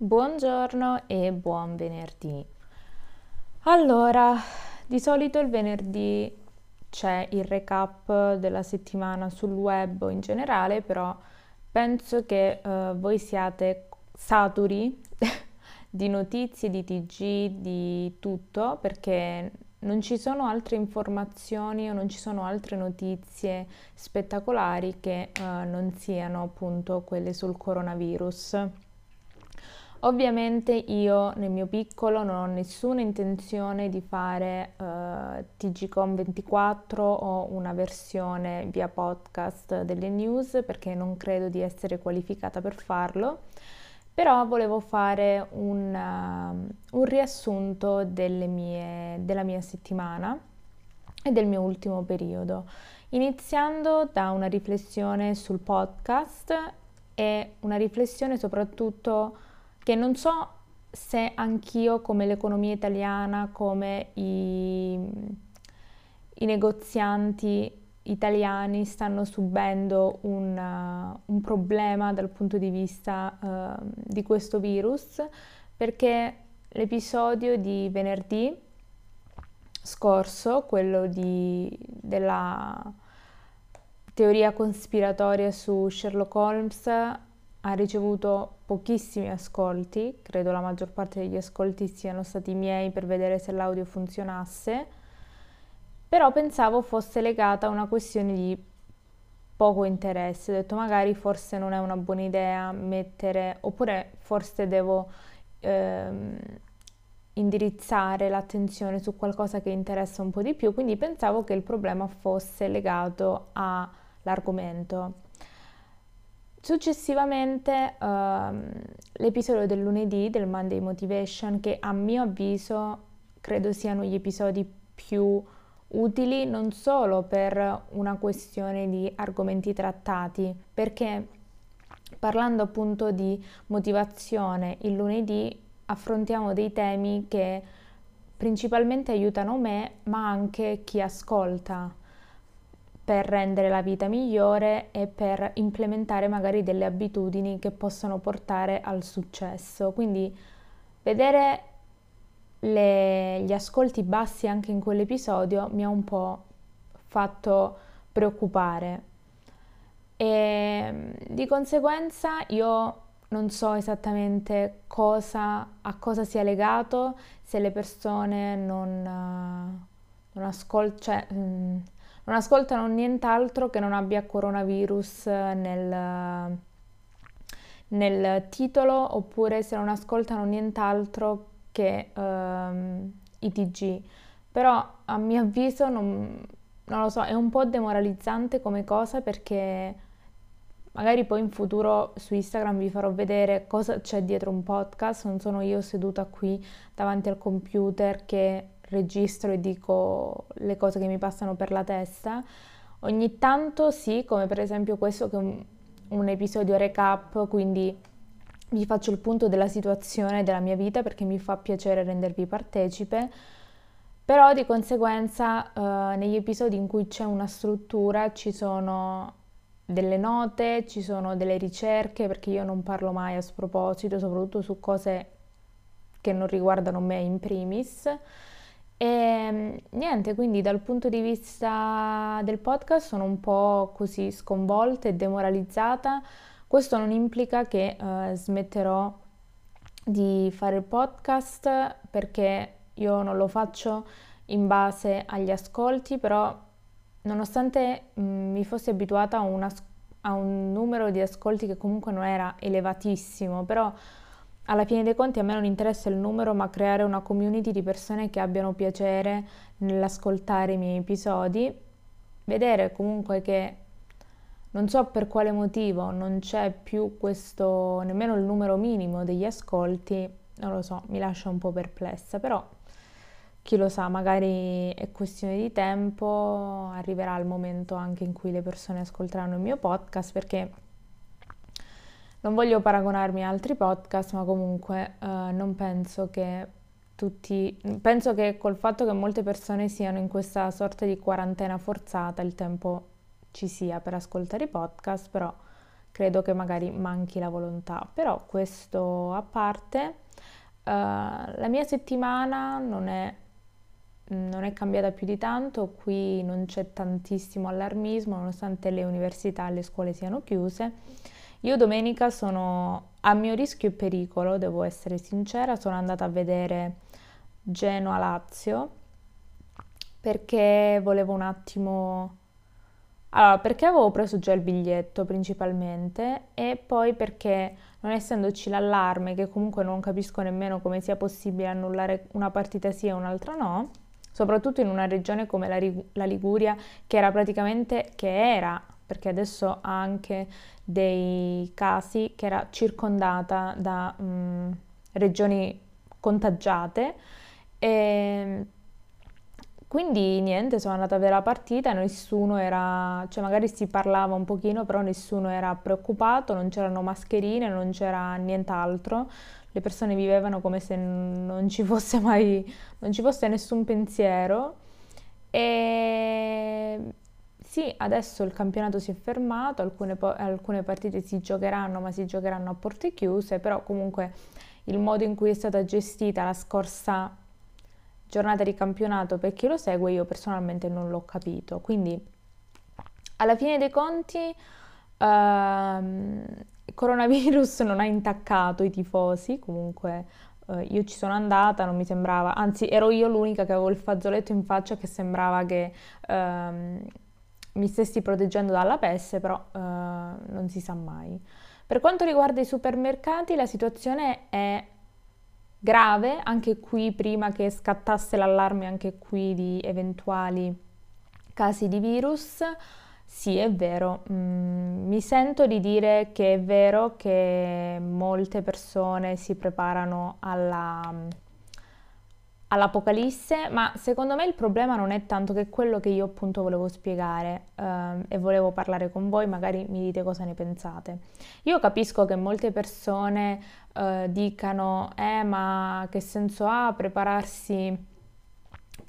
Buongiorno e buon venerdì. Allora, di solito il venerdì c'è il recap della settimana sul web o in generale, però penso che uh, voi siate saturi di notizie, di TG, di tutto, perché non ci sono altre informazioni o non ci sono altre notizie spettacolari che uh, non siano appunto quelle sul coronavirus. Ovviamente io nel mio piccolo non ho nessuna intenzione di fare eh, TGCOM 24 o una versione via podcast delle news perché non credo di essere qualificata per farlo, però volevo fare un, uh, un riassunto mie, della mia settimana e del mio ultimo periodo, iniziando da una riflessione sul podcast e una riflessione soprattutto che non so se anch'io come l'economia italiana, come i, i negozianti italiani stanno subendo un, uh, un, problema dal punto di vista uh, di questo virus, perché l'episodio di venerdì scorso, quello di, della teoria cospiratoria su Sherlock Holmes, ha ricevuto pochissimi ascolti, credo la maggior parte degli ascolti siano stati miei per vedere se l'audio funzionasse, però pensavo fosse legata a una questione di poco interesse, ho detto magari forse non è una buona idea mettere, oppure forse devo ehm, indirizzare l'attenzione su qualcosa che interessa un po' di più, quindi pensavo che il problema fosse legato all'argomento. Successivamente uh, l'episodio del lunedì del Monday Motivation che a mio avviso credo siano gli episodi più utili non solo per una questione di argomenti trattati, perché parlando appunto di motivazione il lunedì affrontiamo dei temi che principalmente aiutano me, ma anche chi ascolta per rendere la vita migliore e per implementare magari delle abitudini che possono portare al successo. Quindi vedere le, gli ascolti bassi anche in quell'episodio mi ha un po' fatto preoccupare e di conseguenza io non so esattamente cosa, a cosa sia legato se le persone non, non ascoltano, cioè, non ascoltano nient'altro che non abbia coronavirus nel, nel titolo oppure se non ascoltano nient'altro che um, i TG. Però a mio avviso non, non lo so, è un po' demoralizzante come cosa perché magari poi in futuro su Instagram vi farò vedere cosa c'è dietro un podcast, non sono io seduta qui davanti al computer che registro e dico le cose che mi passano per la testa. Ogni tanto sì, come per esempio questo che è un, un episodio recap, quindi vi faccio il punto della situazione della mia vita perché mi fa piacere rendervi partecipe, però di conseguenza eh, negli episodi in cui c'è una struttura ci sono delle note, ci sono delle ricerche perché io non parlo mai a sproposito, soprattutto su cose che non riguardano me in primis. E ehm, niente, quindi dal punto di vista del podcast sono un po' così sconvolta e demoralizzata. Questo non implica che uh, smetterò di fare il podcast perché io non lo faccio in base agli ascolti, però nonostante mh, mi fossi abituata a, una, a un numero di ascolti che comunque non era elevatissimo, però alla fine dei conti a me non interessa il numero, ma creare una community di persone che abbiano piacere nell'ascoltare i miei episodi, vedere comunque che non so per quale motivo non c'è più questo, nemmeno il numero minimo degli ascolti, non lo so, mi lascia un po' perplessa, però chi lo sa, magari è questione di tempo, arriverà il momento anche in cui le persone ascolteranno il mio podcast perché non voglio paragonarmi a altri podcast, ma comunque eh, non penso che tutti, penso che col fatto che molte persone siano in questa sorta di quarantena forzata, il tempo ci sia per ascoltare i podcast, però credo che magari manchi la volontà. Però questo a parte, uh, la mia settimana non è, non è cambiata più di tanto, qui non c'è tantissimo allarmismo nonostante le università e le scuole siano chiuse. Io domenica sono a mio rischio e pericolo, devo essere sincera, sono andata a vedere Genoa-Lazio perché volevo un attimo... Allora, perché avevo preso già il biglietto principalmente e poi perché non essendoci l'allarme, che comunque non capisco nemmeno come sia possibile annullare una partita sì e un'altra no, soprattutto in una regione come la, la Liguria che era praticamente, che era, perché adesso ha anche dei casi, che era circondata da mh, mm, regioni contagiate e ehm, quindi niente, sono andata a la partita nessuno era, cioè magari si parlava un pochino, però nessuno era preoccupato, non c'erano mascherine, non c'era nient'altro. Le persone vivevano come se non ci fosse mai, non ci fosse nessun pensiero. E sì, adesso il campionato si è fermato, alcune, alcune partite si giocheranno, ma si giocheranno a porte chiuse, però comunque il modo in cui è stata gestita la scorsa giornata di campionato per chi lo segue io personalmente non l'ho capito. Quindi alla fine dei conti ehm, il coronavirus non ha intaccato i tifosi comunque eh, io ci sono andata non mi sembrava anzi ero io l'unica che avevo il fazzoletto in faccia che sembrava che ehm, mi stessi proteggendo dalla peste però eh, non si sa mai per quanto riguarda i supermercati la situazione è grave, anche qui prima che scattasse l'allarme anche qui di eventuali casi di virus. Sì, è vero, mm, mi sento di dire che è vero che molte persone si preparano alla all'Apocalisse, ma secondo me il problema non è tanto che quello che io appunto volevo spiegare eh, e volevo parlare con voi, magari mi dite cosa ne pensate. Io capisco che molte persone eh, dicano, eh ma che senso ha prepararsi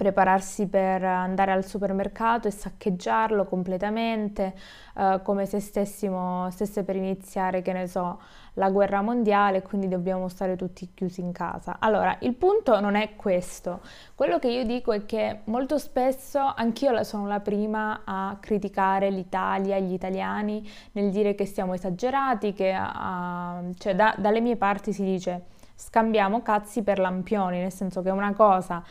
prepararsi per andare al supermercato e saccheggiarlo completamente, eh, come se stessimo, stesse per iniziare, che ne so, la guerra mondiale e quindi dobbiamo stare tutti chiusi in casa. Allora, il punto non è questo. Quello che io dico è che molto spesso anch'io sono la prima a criticare l'Italia, gli italiani, nel dire che siamo esagerati, che uh, cioè da, dalle mie parti si dice scambiamo cazzi per lampioni, nel senso che una cosa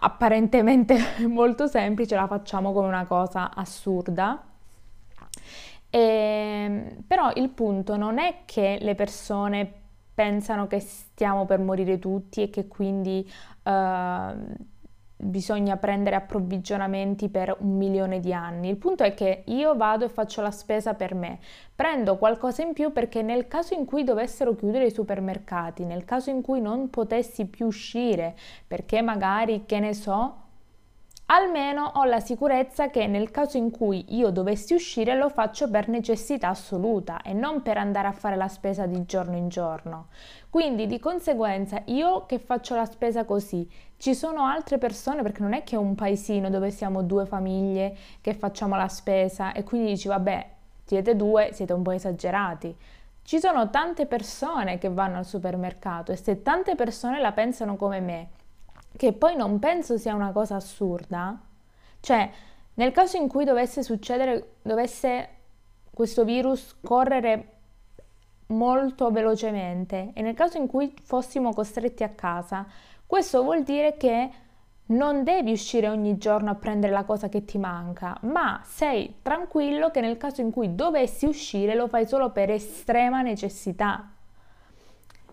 apparentemente molto semplice la facciamo come una cosa assurda. E, ehm, però il punto non è che le persone pensano che stiamo per morire tutti e che quindi uh, bisogna prendere approvvigionamenti per un milione di anni. Il punto è che io vado e faccio la spesa per me, prendo qualcosa in più perché nel caso in cui dovessero chiudere i supermercati, nel caso in cui non potessi più uscire, perché magari, che ne so, almeno ho la sicurezza che nel caso in cui io dovessi uscire lo faccio per necessità assoluta e non per andare a fare la spesa di giorno in giorno. Quindi di conseguenza io che faccio la spesa così, ci sono altre persone perché non è che è un paesino dove siamo due famiglie che facciamo la spesa e quindi dici vabbè siete due, siete un po' esagerati. Ci sono tante persone che vanno al supermercato e se tante persone la pensano come me, che poi non penso sia una cosa assurda, cioè nel caso in cui dovesse succedere, dovesse questo virus correre molto velocemente e nel caso in cui fossimo costretti a casa, questo vuol dire che non devi uscire ogni giorno a prendere la cosa che ti manca, ma sei tranquillo che nel caso in cui dovessi uscire lo fai solo per estrema necessità.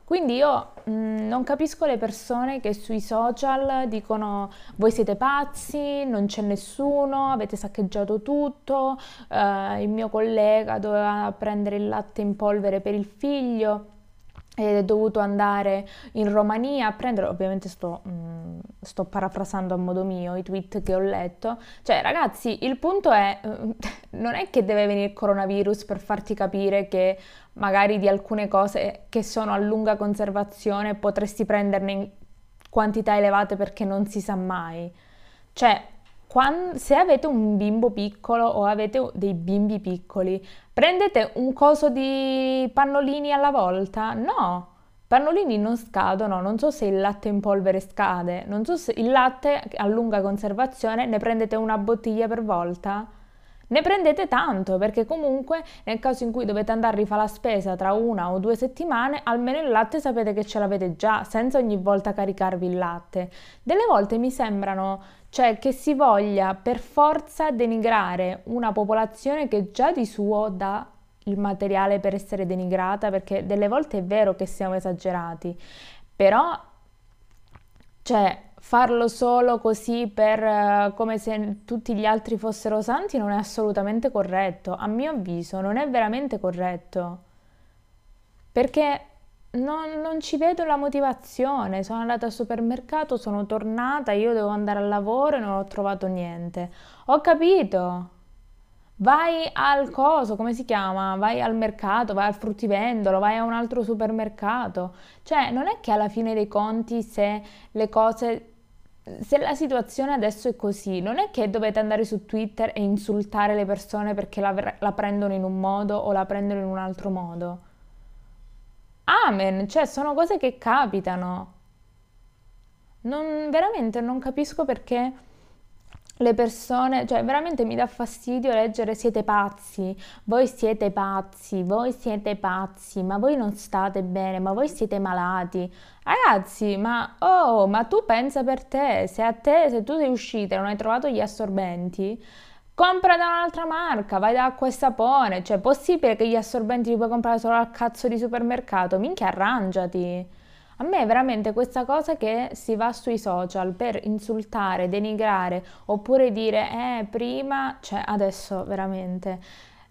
Quindi io mh, mm, non capisco le persone che sui social dicono voi siete pazzi, non c'è nessuno, avete saccheggiato tutto, eh, il mio collega doveva prendere il latte in polvere per il figlio ed è dovuto andare in Romania a prendere, ovviamente sto, mh, mm, sto, parafrasando a modo mio i tweet che ho letto, cioè ragazzi il punto è, non è che deve venire il coronavirus per farti capire che magari di alcune cose che sono a lunga conservazione potresti prenderne in quantità elevate perché non si sa mai, cioè quando, se avete un bimbo piccolo o avete dei bimbi piccoli, prendete un coso di pannolini alla volta? No, pannolini non scadono, non so se il latte in polvere scade, non so se il latte a lunga conservazione ne prendete una bottiglia per volta. Ne prendete tanto perché comunque nel caso in cui dovete andare a rifare la spesa tra una o due settimane, almeno il latte sapete che ce l'avete già, senza ogni volta caricarvi il latte. Delle volte mi sembrano cioè che si voglia per forza denigrare una popolazione che già di suo dà il materiale per essere denigrata, perché delle volte è vero che siamo esagerati, però cioè farlo solo così per uh, come se tutti gli altri fossero santi non è assolutamente corretto, a mio avviso non è veramente corretto. Perché non, non, ci vedo la motivazione. Sono andata al supermercato, sono tornata, io devo andare al lavoro e non ho trovato niente. Ho capito. Vai al coso, come si chiama? Vai al mercato, vai al fruttivendolo, vai a un altro supermercato. Cioè, non è che alla fine dei conti se le cose se la situazione adesso è così, non è che dovete andare su Twitter e insultare le persone perché la, la prendono in un modo o la prendono in un altro modo. Amen, cioè sono cose che capitano. Non, veramente non capisco perché le persone, cioè veramente mi dà fastidio leggere siete pazzi, voi siete pazzi, voi siete pazzi, ma voi non state bene, ma voi siete malati. Ragazzi, ma oh, ma tu pensa per te, se a te, se tu sei uscita e non hai trovato gli assorbenti, compra da un'altra marca, vai da acqua e sapone, cioè è possibile che gli assorbenti li puoi comprare solo al cazzo di supermercato, minchia arrangiati. A me è veramente questa cosa che si va sui social per insultare, denigrare oppure dire eh prima, cioè adesso veramente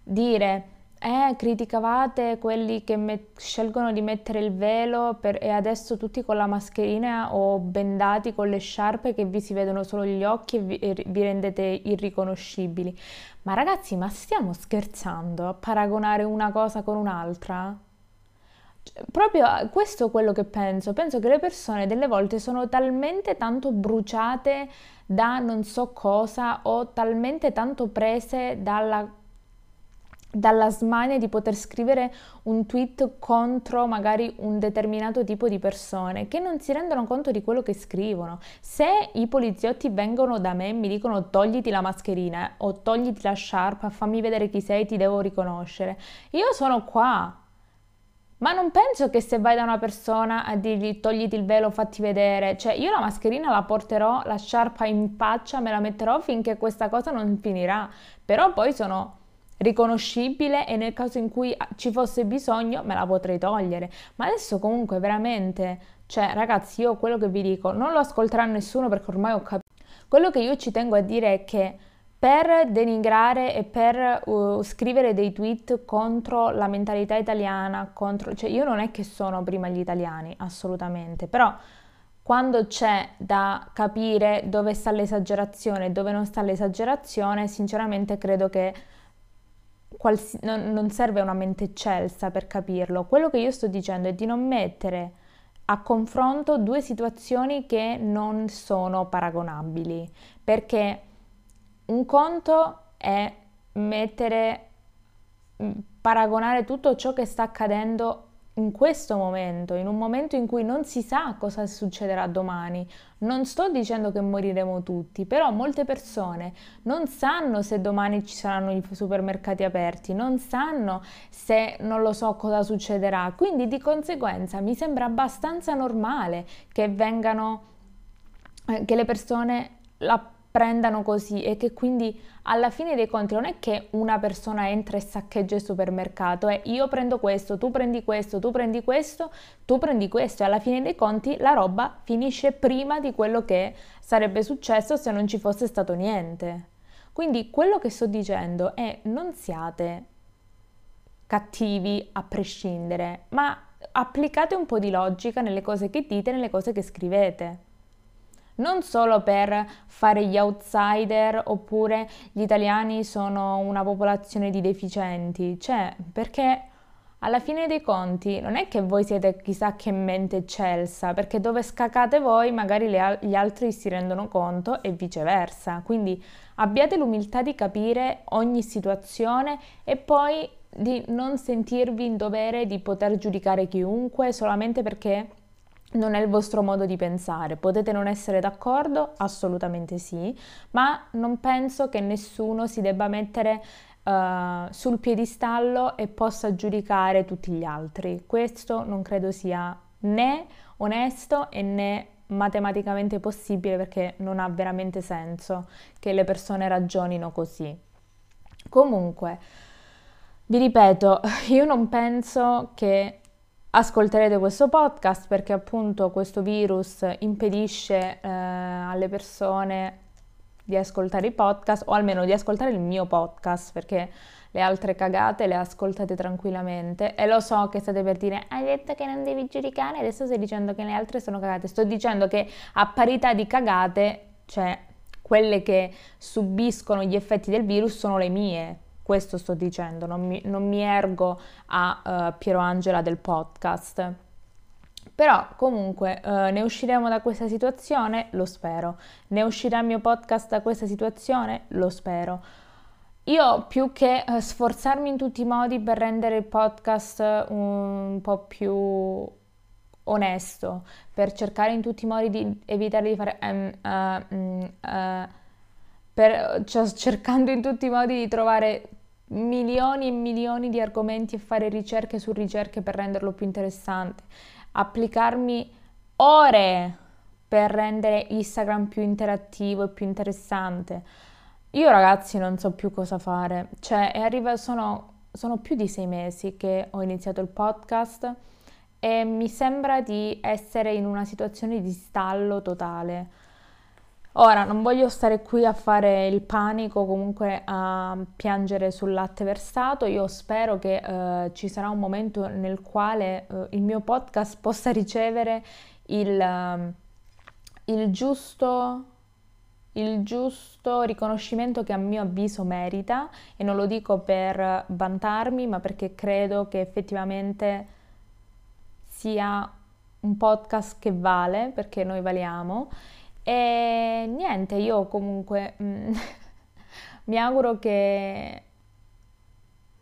dire eh, criticavate quelli che met- scelgono di mettere il velo per- e adesso tutti con la mascherina o bendati con le sciarpe che vi si vedono solo gli occhi e vi, e vi rendete irriconoscibili. Ma ragazzi, ma stiamo scherzando a paragonare una cosa con un'altra? Cioè, proprio questo è quello che penso. Penso che le persone delle volte sono talmente tanto bruciate da non so cosa o talmente tanto prese dalla dalla smania di poter scrivere un tweet contro magari un determinato tipo di persone che non si rendono conto di quello che scrivono. Se i poliziotti vengono da me e mi dicono togliti la mascherina o togliti la sciarpa, fammi vedere chi sei, ti devo riconoscere, io sono qua. Ma non penso che se vai da una persona a dirgli togliti il velo, fatti vedere, cioè io la mascherina la porterò, la sciarpa in faccia, me la metterò finché questa cosa non finirà, però poi sono riconoscibile e nel caso in cui ci fosse bisogno me la potrei togliere. Ma adesso comunque veramente, cioè ragazzi, io quello che vi dico non lo ascolterà nessuno perché ormai ho capito. Quello che io ci tengo a dire è che per denigrare e per uh, scrivere dei tweet contro la mentalità italiana, contro, cioè io non è che sono prima gli italiani, assolutamente, però quando c'è da capire dove sta l'esagerazione e dove non sta l'esagerazione, sinceramente credo che quals- non, serve una mente eccelsa per capirlo. Quello che io sto dicendo è di non mettere a confronto due situazioni che non sono paragonabili, perché un conto è mettere, paragonare tutto ciò che sta accadendo in questo momento, in un momento in cui non si sa cosa succederà domani. Non sto dicendo che moriremo tutti, però molte persone non sanno se domani ci saranno i supermercati aperti, non sanno se non lo so cosa succederà. Quindi di conseguenza mi sembra abbastanza normale che vengano, eh, che le persone la prendano così e che quindi alla fine dei conti non è che una persona entra e saccheggia il supermercato, è io prendo questo, tu prendi questo, tu prendi questo, tu prendi questo e alla fine dei conti la roba finisce prima di quello che sarebbe successo se non ci fosse stato niente. Quindi quello che sto dicendo è non siate cattivi a prescindere, ma applicate un po' di logica nelle cose che dite, nelle cose che scrivete non solo per fare gli outsider oppure gli italiani sono una popolazione di deficienti, cioè perché alla fine dei conti non è che voi siete chissà che mente eccelsa, perché dove scacate voi magari le, gli altri si rendono conto e viceversa. Quindi abbiate l'umiltà di capire ogni situazione e poi di non sentirvi in dovere di poter giudicare chiunque solamente perché non è il vostro modo di pensare. Potete non essere d'accordo? Assolutamente sì, ma non penso che nessuno si debba mettere uh, sul piedistallo e possa giudicare tutti gli altri. Questo non credo sia né onesto e né matematicamente possibile perché non ha veramente senso che le persone ragionino così. Comunque, vi ripeto, io non penso che ascolterete questo podcast perché appunto questo virus impedisce eh, alle persone di ascoltare i podcast o almeno di ascoltare il mio podcast perché le altre cagate le ascoltate tranquillamente. E lo so che state per dire hai detto che non devi giudicare adesso stai dicendo che le altre sono cagate. Sto dicendo che a parità di cagate cioè quelle che subiscono gli effetti del virus sono le mie questo sto dicendo, non mi, non mi ergo a uh, Piero Angela del podcast. Però comunque uh, ne usciremo da questa situazione? Lo spero. Ne uscirà il mio podcast da questa situazione? Lo spero. Io più che uh, sforzarmi in tutti i modi per rendere il podcast un po' più onesto, per cercare in tutti i modi di evitare di fare... Um, uh, per, cioè, cercando in tutti i modi di trovare milioni e milioni di argomenti e fare ricerche su ricerche per renderlo più interessante, applicarmi ore per rendere Instagram più interattivo e più interessante. Io ragazzi non so più cosa fare, cioè arriva, sono, sono più di sei mesi che ho iniziato il podcast e mi sembra di essere in una situazione di stallo totale Ora, non voglio stare qui a fare il panico, comunque a piangere sul latte versato, io spero che eh, ci sarà un momento nel quale eh, il mio podcast possa ricevere il, uh, il, giusto, il giusto riconoscimento che a mio avviso merita. E non lo dico per vantarmi, ma perché credo che effettivamente sia un podcast che vale, perché noi valiamo e niente, io comunque mm, mi auguro che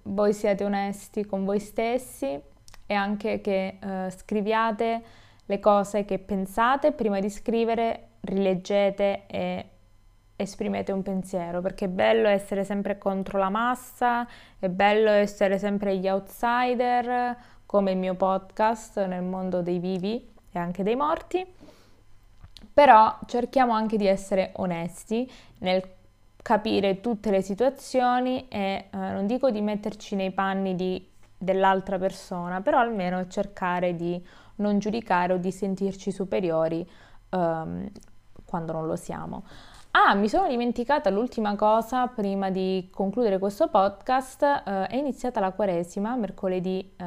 voi siate onesti con voi stessi e anche che uh, scriviate le cose che pensate. Prima di scrivere, rileggete e esprimete un pensiero, perché è bello essere sempre contro la massa, è bello essere sempre gli outsider, come il mio podcast nel mondo dei vivi e anche dei morti però cerchiamo anche di essere onesti nel capire tutte le situazioni e eh, non dico di metterci nei panni di, dell'altra persona, però almeno cercare di non giudicare o di sentirci superiori um, quando non lo siamo. Ah, mi sono dimenticata l'ultima cosa prima di concludere questo podcast, uh, è iniziata la Quaresima, mercoledì uh,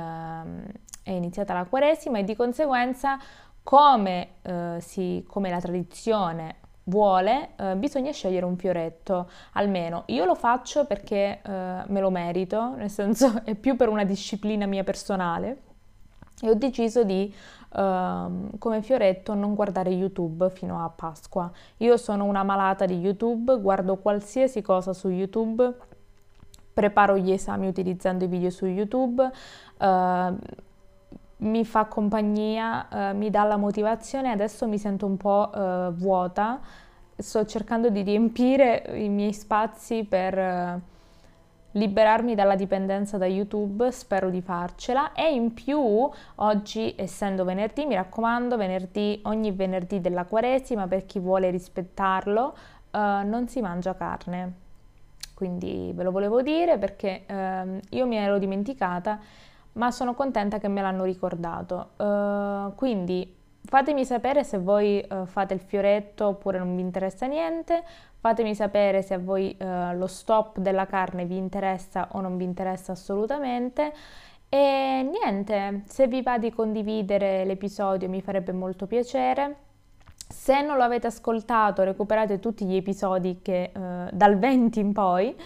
è iniziata la Quaresima e di conseguenza come, eh, si, come la tradizione vuole, eh, bisogna scegliere un fioretto, almeno io lo faccio perché eh, me lo merito, nel senso è più per una disciplina mia personale e ho deciso di uh, come fioretto non guardare YouTube fino a Pasqua. Io sono una malata di YouTube, guardo qualsiasi cosa su YouTube, preparo gli esami utilizzando i video su YouTube, uh, mi fa compagnia, eh, mi dà la motivazione, adesso mi sento un po' eh, vuota, sto cercando di riempire i miei spazi per eh, liberarmi dalla dipendenza da YouTube, spero di farcela e in più oggi essendo venerdì, mi raccomando, venerdì, ogni venerdì della Quaresima per chi vuole rispettarlo, uh, non si mangia carne. Quindi ve lo volevo dire perché uh, io mi ero dimenticata, ma sono contenta che me l'hanno ricordato. Uh, quindi fatemi sapere se voi fate il fioretto oppure non vi interessa niente. Fatemi sapere se a voi lo stop della carne vi interessa o non vi interessa assolutamente. E niente, se vi va di condividere l'episodio mi farebbe molto piacere. Se non lo avete ascoltato, recuperate tutti gli episodi che dal 20 in poi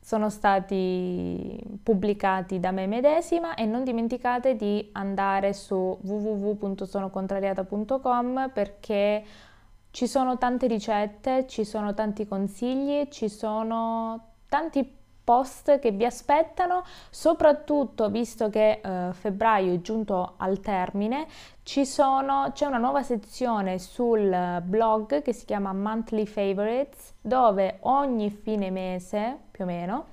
sono stati pubblicati da me medesima e non dimenticate di andare su www.sonocontrariata.com perché ci sono tante ricette, ci sono tanti consigli, ci sono tanti post che vi aspettano, soprattutto visto che eh, febbraio è giunto al termine, sono, c'è una nuova sezione sul blog che si chiama Monthly Favorites, dove ogni fine mese, più o meno,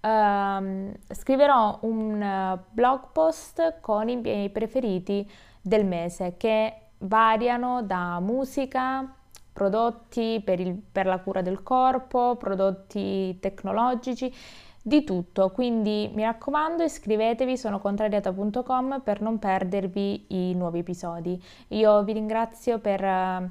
ehm, scriverò un blog post con i miei preferiti del mese che variano da musica, prodotti per, il, per la cura del corpo, prodotti tecnologici, di tutto. Quindi mi raccomando, iscrivetevi, sono contrariata.com per non perdervi i nuovi episodi. Io vi ringrazio per uh,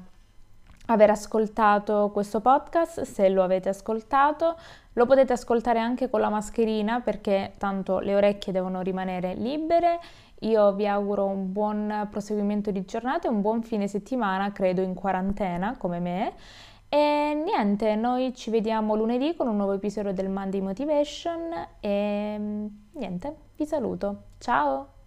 aver ascoltato questo podcast, se lo avete ascoltato. Lo potete ascoltare anche con la mascherina perché tanto le orecchie devono rimanere libere io vi auguro un buon proseguimento di giornata e un buon fine settimana, credo in quarantena come me. E niente, noi ci vediamo lunedì con un nuovo episodio del Monday Motivation e niente, vi saluto. Ciao!